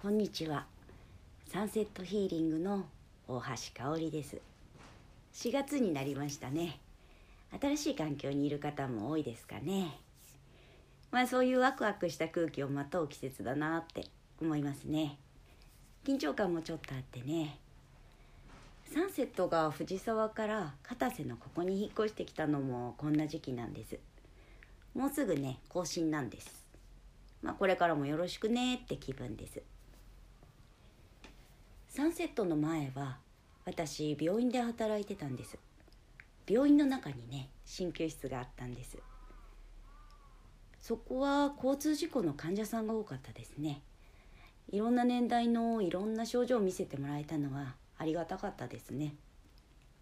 こんにちは。サンセットヒーリングの大橋香織です。4月になりましたね。新しい環境にいる方も多いですかね。まあそういうワクワクした空気をまとう季節だなって思いますね。緊張感もちょっとあってね。サンセットが藤沢から片瀬のここに引っ越してきたのもこんな時期なんです。もうすぐね更新なんです。まあこれからもよろしくねって気分です。サンセットの前は私病院で働いてたんです。病院の中にね鍼灸室があったんです。そこは交通事故の患者さんが多かったですね。いろんな年代のいろんな症状を見せてもらえたのはありがたかったですね。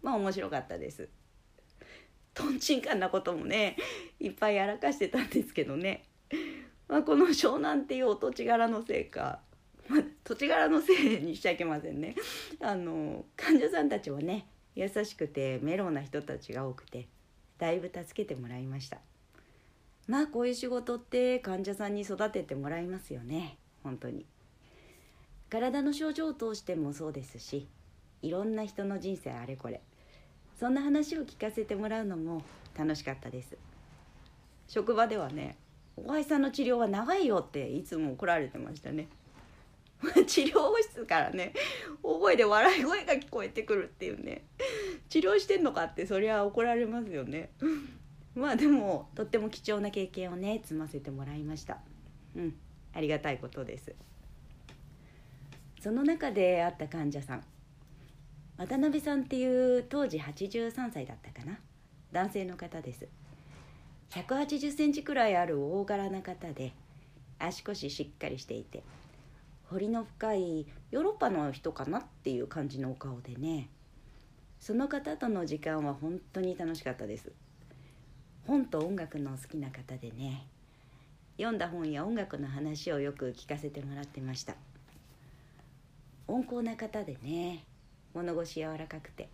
まあ面白かったです。とんちんかんなこともねいっぱいやらかしてたんですけどね、まあ、この湘南っていうお土地柄のせいかま、土地柄のせいにしちゃいけませんね。あの患者さんたちはね優しくてメロウな人たちが多くてだいぶ助けてもらいました。まあこういう仕事って患者さんに育ててもらいますよね。本当に。体の症状を通してもそうですしいろんな人の人生あれこれ。そんな話を聞かせてもらうのも楽しかったです。職場ではね「大橋さんの治療は長いよ」っていつも怒られてましたね。治療室からね大声で笑い声が聞こえてくるっていうね。治療してんのかってそりゃ怒られますよね。まあでもとっても貴重な経験をね積ませてもらいました。うんありがたいことです。その中で会った患者さん。渡辺さんっていう当時83歳だったかな。男性の方です。1 8 0センチくらいある大柄な方で足腰しっかりしていて彫りの深いヨーロッパの人かなっていう感じのお顔でね。その方との時間は本当に楽しかったです。本と音楽の好きな方でね。読んだ本や音楽の話をよく聞かせてもらってました。温厚な方でね。物腰柔らかくて。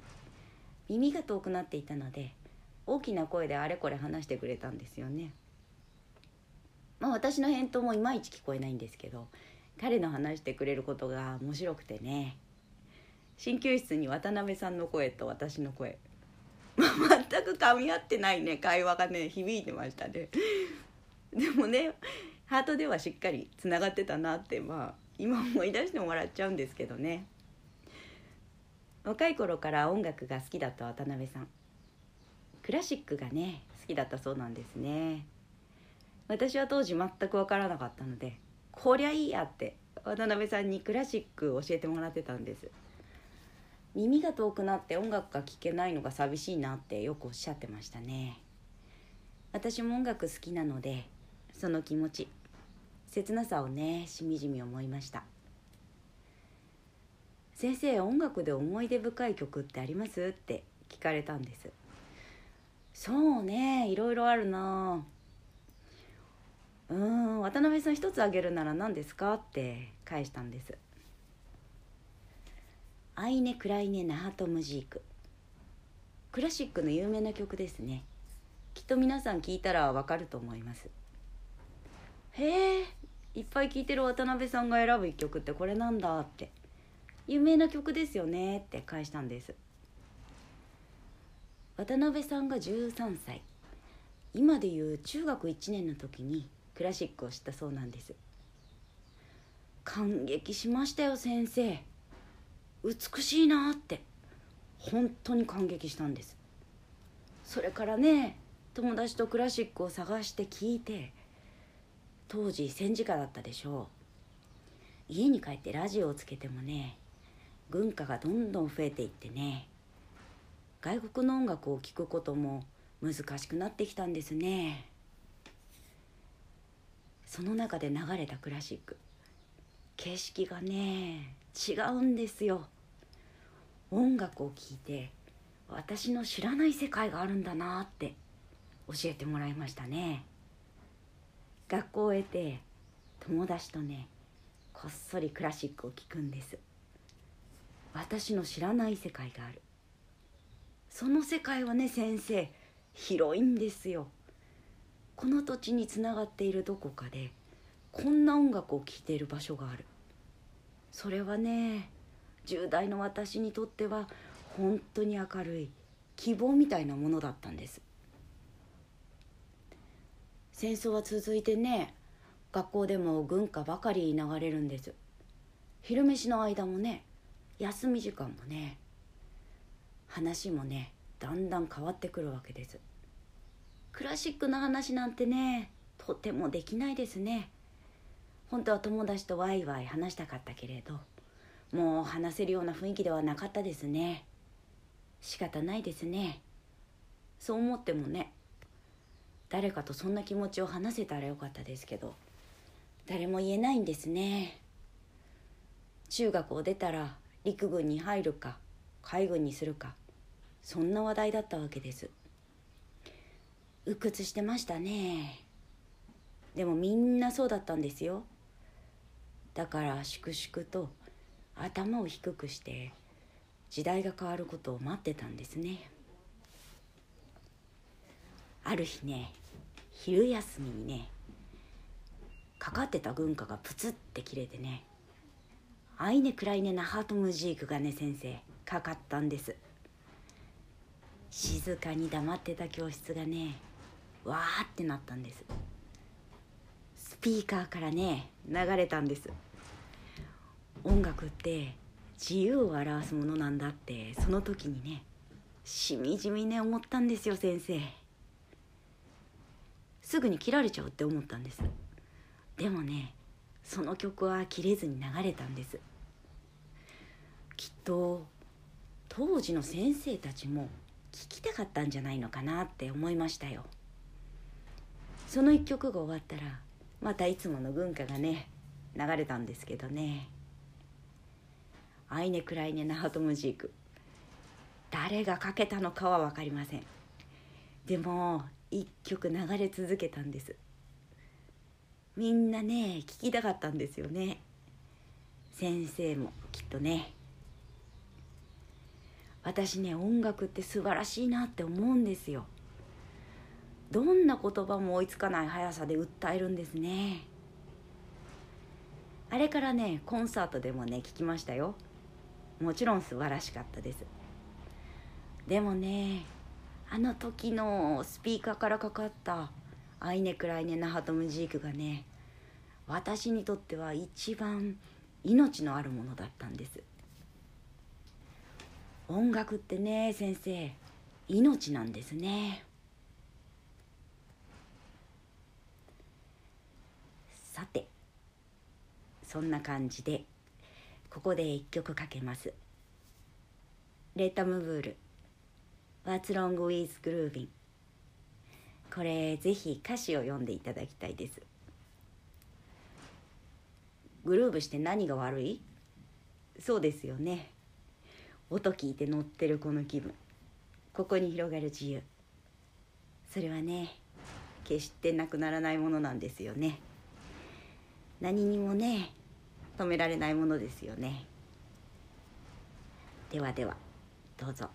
耳が遠くなっていたので大きな声であれこれ話してくれたんですよね。まあ私の返答もいまいち聞こえないんですけど彼の話してくれることが面白くてね。鍼灸室に渡辺さんの声と私の声。全く噛み合ってないね。会話がね響いてましたね。でもねハートではしっかりつながってたなってまあ今思い出しても笑っちゃうんですけどね。若い頃から音楽が好きだった渡辺さん。クラシックがね好きだったそうなんですね。私は当時全く分からなかったのでこりゃいいやって渡辺さんにクラシック教えてもらってたんです。耳が遠くなって音楽が聴けないのが寂しいなってよくおっしゃってましたね。私も音楽好きなのでその気持ち切なさをねしみじみ思いました。先生音楽で思い出深い曲ってあります？って聞かれたんです。そうねいろいろあるな。うん渡辺さん一つあげるなら何ですかって返したんです。アイネ・クライネ・ナハト・ムジーククラシックの有名な曲ですね。きっと皆さん聞いたらわかると思います。へえいっぱい聴いてる渡辺さんが選ぶ一曲ってこれなんだって。有名な曲ですよねって返したんです。渡辺さんが13歳。今でいう中学1年の時にクラシックを知ったそうなんです。感激しましたよ先生。美しいなって。本当に感激したんです。それからね友達とクラシックを探して聞いて当時戦時下だったでしょう。家に帰ってラジオをつけてもね文化がどんどん増えていってね外国の音楽を聴くことも難しくなってきたんですね。その中で流れたクラシック。景色がね違うんですよ。音楽を聴いて私の知らない世界があるんだなって教えてもらいましたね。学校を得て友達とねこっそりクラシックを聴くんです。私の知らない世界がある。その世界はね先生広いんですよ。この土地につながっているどこかでこんな音楽を聴いている場所がある。それはね10代の私にとっては本当に明るい希望みたいなものだったんです。戦争は続いてね学校でも軍歌ばかり流れるんです。昼飯の間もね休み時間もね話もねだんだん変わってくるわけです。クラシックの話なんてねとてもできないですね。本当は友達とワイワイ話したかったけれどもう話せるような雰囲気ではなかったですね。仕方ないですね。そう思ってもね誰かとそんな気持ちを話せたらよかったですけど誰も言えないんですね。中学を出たら陸軍に入るか海軍にするかそんな話題だったわけです。鬱屈してましたね。でもみんなそうだったんですよ。だから粛々と頭を低くして時代が変わることを待ってたんですね。ある日ね昼休みにねかかってた軍歌がプツって切れてね「アイネ・クライネ・ナハート・ムジーク」がね先生かかったんです。静かに黙ってた教室がねわーってなったんです。スピーカーからね流れたんです。音楽って自由を表すものなんだってその時にねしみじみね思ったんですよ先生。すぐに切られちゃうって思ったんです。でもねその曲は切れずに流れたんです。きっと当時の先生たちも聴きたかったんじゃないのかなって思いましたよ。その一曲が終わったらまたいつもの軍歌がね流れたんですけどね。アイネ・クライネ・ナハトムジーク誰がかけたのかは分かりません。でも一曲流れ続けたんです。みんなね聞きたかったんですよね。先生もきっとね。私ね音楽って素晴らしいなって思うんですよ。どんな言葉も追いつかない速さで訴えるんですね。あれからねコンサートでもね聞きましたよ。もちろん素晴らしかったです。でもねあの時のスピーカーからかかった「アイネ・クライネ・ナハトムジーク」がね私にとっては一番命のあるものだったんです。音楽ってね先生命なんですね。さてそんな感じでここで一曲かけます。レータムブール What's Wrong with Grooving これぜひ歌詞を読んでいただきたいです。グルーブして何が悪い？そうですよね。音聞いて乗ってるこの気分。ここに広がる自由。それはね決してなくならないものなんですよね。何にもね止められないものですよねではではどうぞ。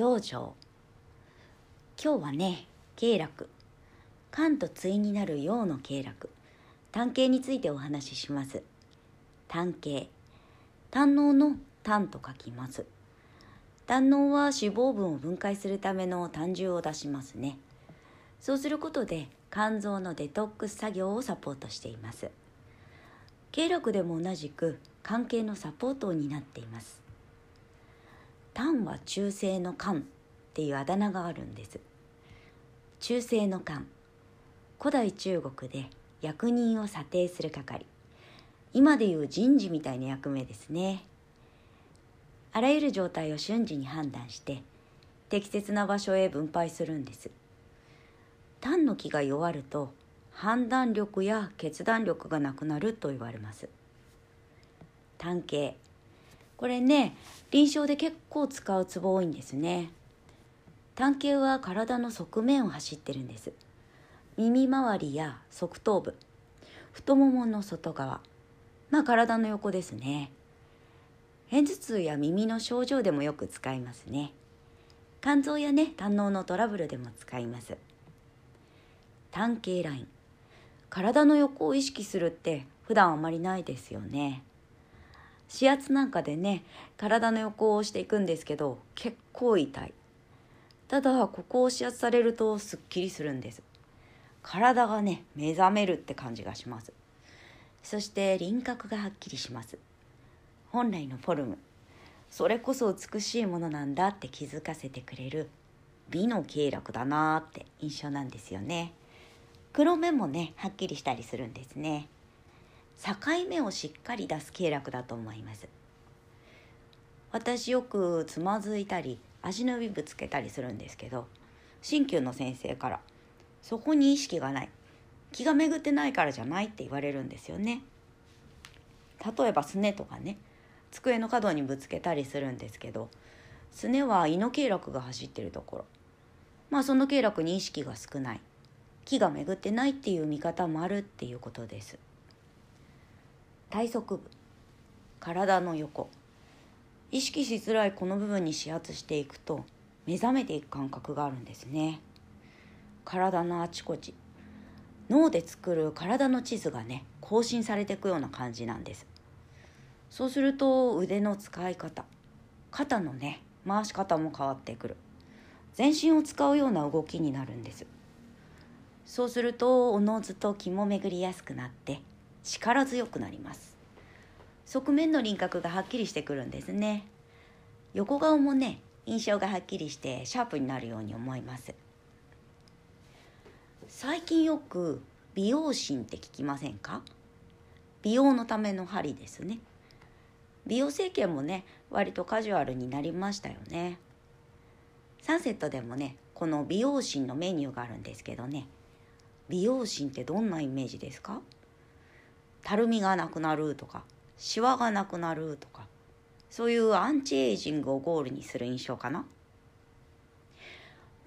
養生。今日はね経絡。肝と対になる陽の経絡。単形についてお話しします。単形胆のの胆と書きます。胆のは脂肪分を分解するための胆汁を出しますね。そうすることで肝臓のデトックス作業をサポートしています。経絡でも同じく関係のサポートを担っています。丹は中世の漢っていうあだ名があるんです。中世の漢。古代中国で役人を査定する係。今でいう人事みたいな役目ですね。あらゆる状態を瞬時に判断して適切な場所へ分配するんです。単の気が弱ると判断力や決断力がなくなると言われます。単形これね臨床で結構使うツボ多いんですね。単形は体の側面を走ってるんです。耳周りや側頭部。太ももの外側。まあ体の横ですね。片頭痛や耳の症状でもよく使いますね。肝臓やね胆ののトラブルでも使います。単形ライン。体の横を意識するって普段あまりないですよね。指圧なんかでね体の横を押していくんですけど結構痛い。ただここを指圧されるとすっきりするんです。体がね目覚めるって感じがします。そして輪郭がはっきりします。本来のフォルム。それこそ美しいものなんだって気づかせてくれる。美の経絡だなーって印象なんですよね。黒目もねはっきりしたりするんですね。境目をしっかり出す経絡だと思います。私よくつまずいたり足の指ぶつけたりするんですけど鍼灸の先生から「そこに意識がない気が巡ってないからじゃない」って言われるんですよね。例えばすねとかね机の角にぶつけたりするんですけどすねは胃の経絡が走ってるところ。まあその経絡に意識が少ない。気が巡ってないっていう見方もあるっていうことです。体側部体の横。意識しづらいこの部分に指圧していくと目覚めていく感覚があるんですね。体のあちこち。脳で作る体の地図がね更新されていくような感じなんです。そうすると腕の使い方。肩のね回し方も変わってくる。全身を使うような動きになるんです。そうするとおのずと気も巡りやすくなって力強くなります。側面の輪郭がはっきりしてくるんですね。横顔もね印象がはっきりしてシャープになるように思います。最近よく美容芯って聞きませんか？美容のための針ですね。美容整形もね割とカジュアルになりましたよね。サンセットでもねこの美容芯のメニューがあるんですけどね。美容芯ってどんなイメージですか？たるみがなくなるとかシワがなくなるとかそういうアンチエイジングをゴールにする印象かな。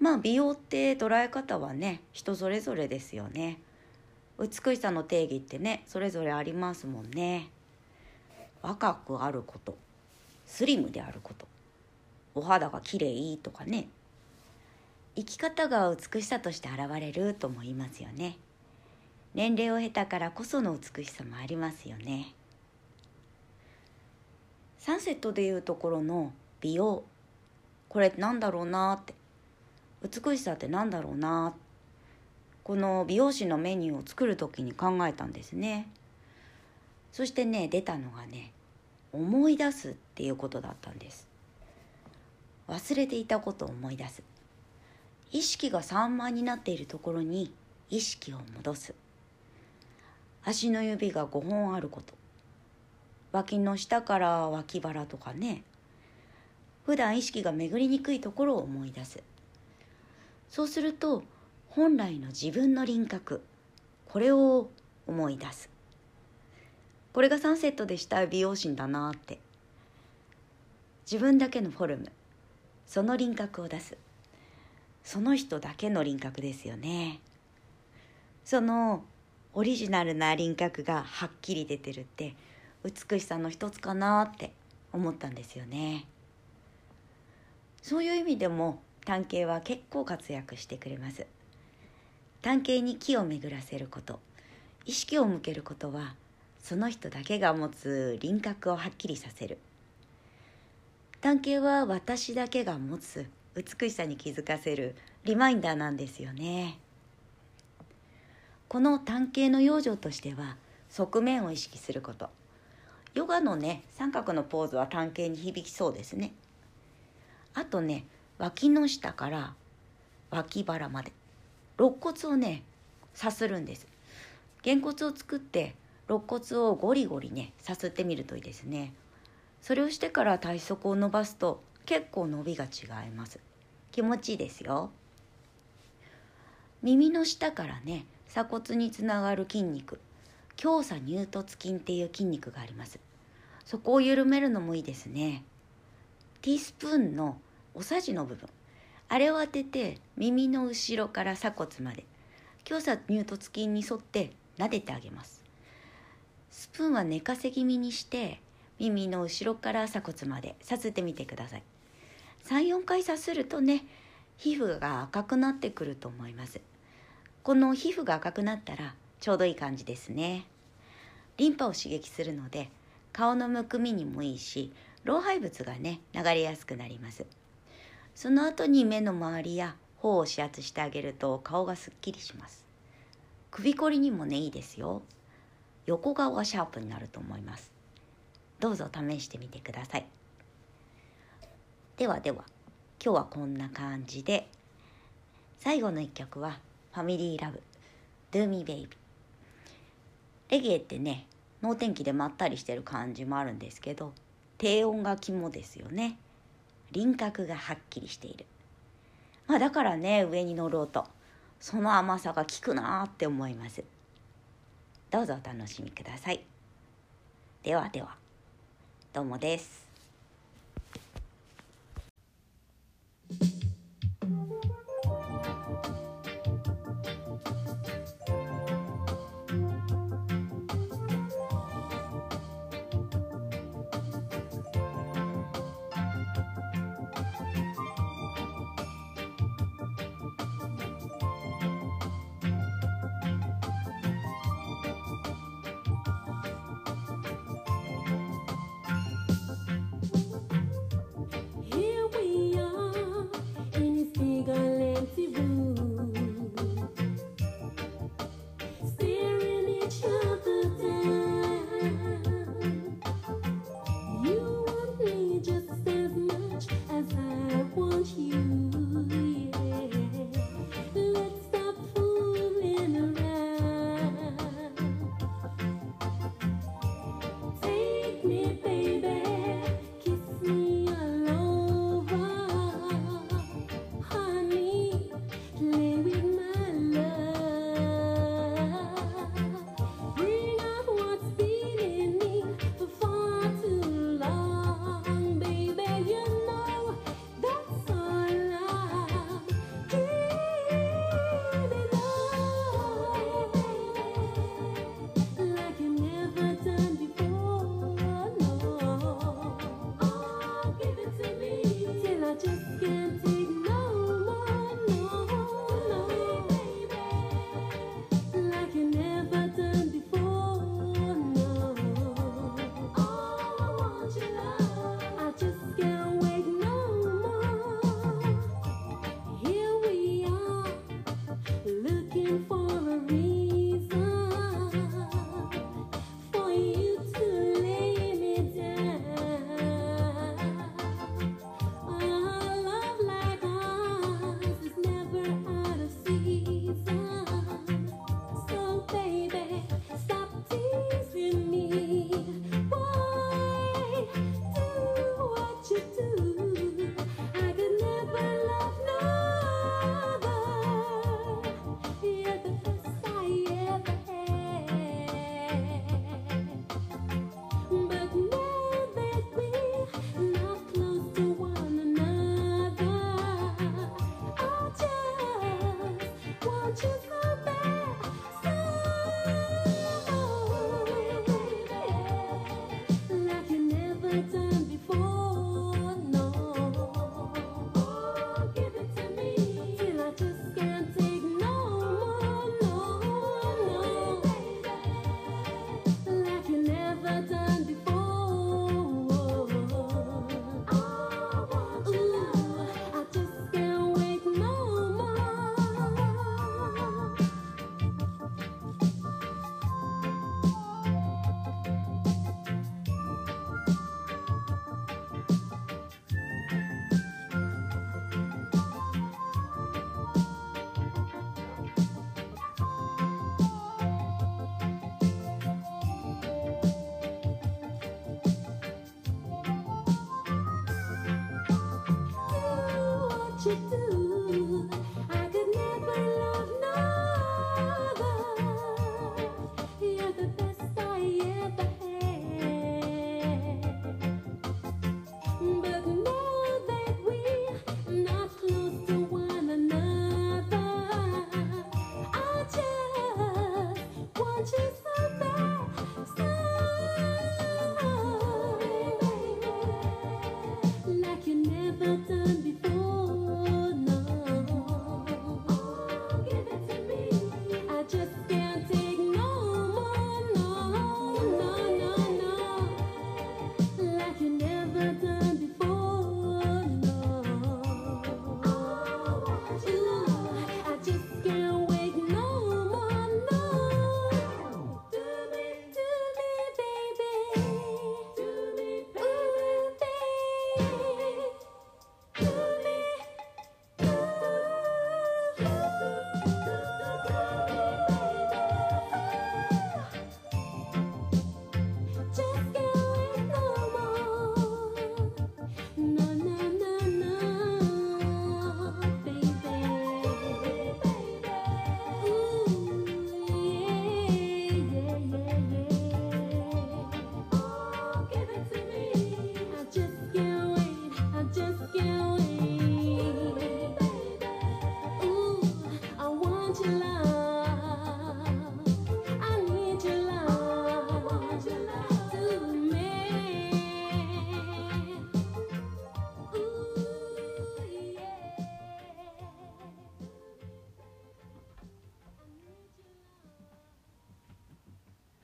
まあ美容って捉え方はね人それぞれですよね。美しさの定義ってねそれぞれありますもんね。若くあることスリムであることお肌が綺麗とかね。生き方が美しさとして現れるとも言いますよね。年齢を経たからこその美しさもありますよね。サンセットでいうところの美容。これなんだろうなって。美しさってなんだろうなこの美容師のメニューを作る時に考えたんですね。そしてね出たのがね思い出すっていうことだったんです。忘れていたことを思い出す。意識が散漫になっているところに意識を戻す。足の指が5本あること。脇の下から脇腹とかね。普段意識が巡りにくいところを思い出す。そうすると本来の自分の輪郭これを思い出す。これがサンセットでした。美容師だなって。自分だけのフォルムその輪郭を出す。その人だけの輪郭ですよね。そのオリジナルな輪郭がはっきり出てるって美しさの一つかなって思ったんですよね。そういう意味でも探偵は結構活躍してくれます。探偵に気を巡らせること意識を向けることはその人だけが持つ輪郭をはっきりさせる。探偵は私だけが持つ美しさに気づかせるリマインダーなんですよね。この探偵の養生としては側面を意識すること。ヨガのね三角のポーズは探偵に響きそうですね。あとね脇の下から脇腹まで肋骨をねさするんです。げん骨を作って肋骨をゴリゴリねさすってみるといいですね。それをしてから体側を伸ばすと結構伸びが違います。気持ちいいですよ。耳の下からね鎖骨につながる筋肉。強鎖乳突筋っていう筋肉があります。そこを緩めるのもいいですね。ティースプーンのおさじの部分。あれを当てて耳の後ろから鎖骨まで。強鎖乳突筋に沿って撫でてあげます。スプーンは寝かせ気味にして耳の後ろから鎖骨まで。さすってみてください。34回さするとね皮膚が赤くなってくると思います。この皮膚が赤くなったらちょうどいい感じですね。リンパを刺激するので顔のむくみにもいいし老廃物がね流れやすくなります。その後に目の周りや頬を指圧してあげると顔がすっきりします。首こりにもねいいですよ。横顔がシャープになると思います。どうぞ試してみてください。ではでは今日はこんな感じで最後の一曲はファミリーラブ。Do Me Baby レゲエってね能天気でまったりしてる感じもあるんですけど低音が肝ですよね。輪郭がはっきりしている。まあだからね上に乗ろうと。その甘さが効くなーって思います。どうぞお楽しみください。ではでは。どうもです。You do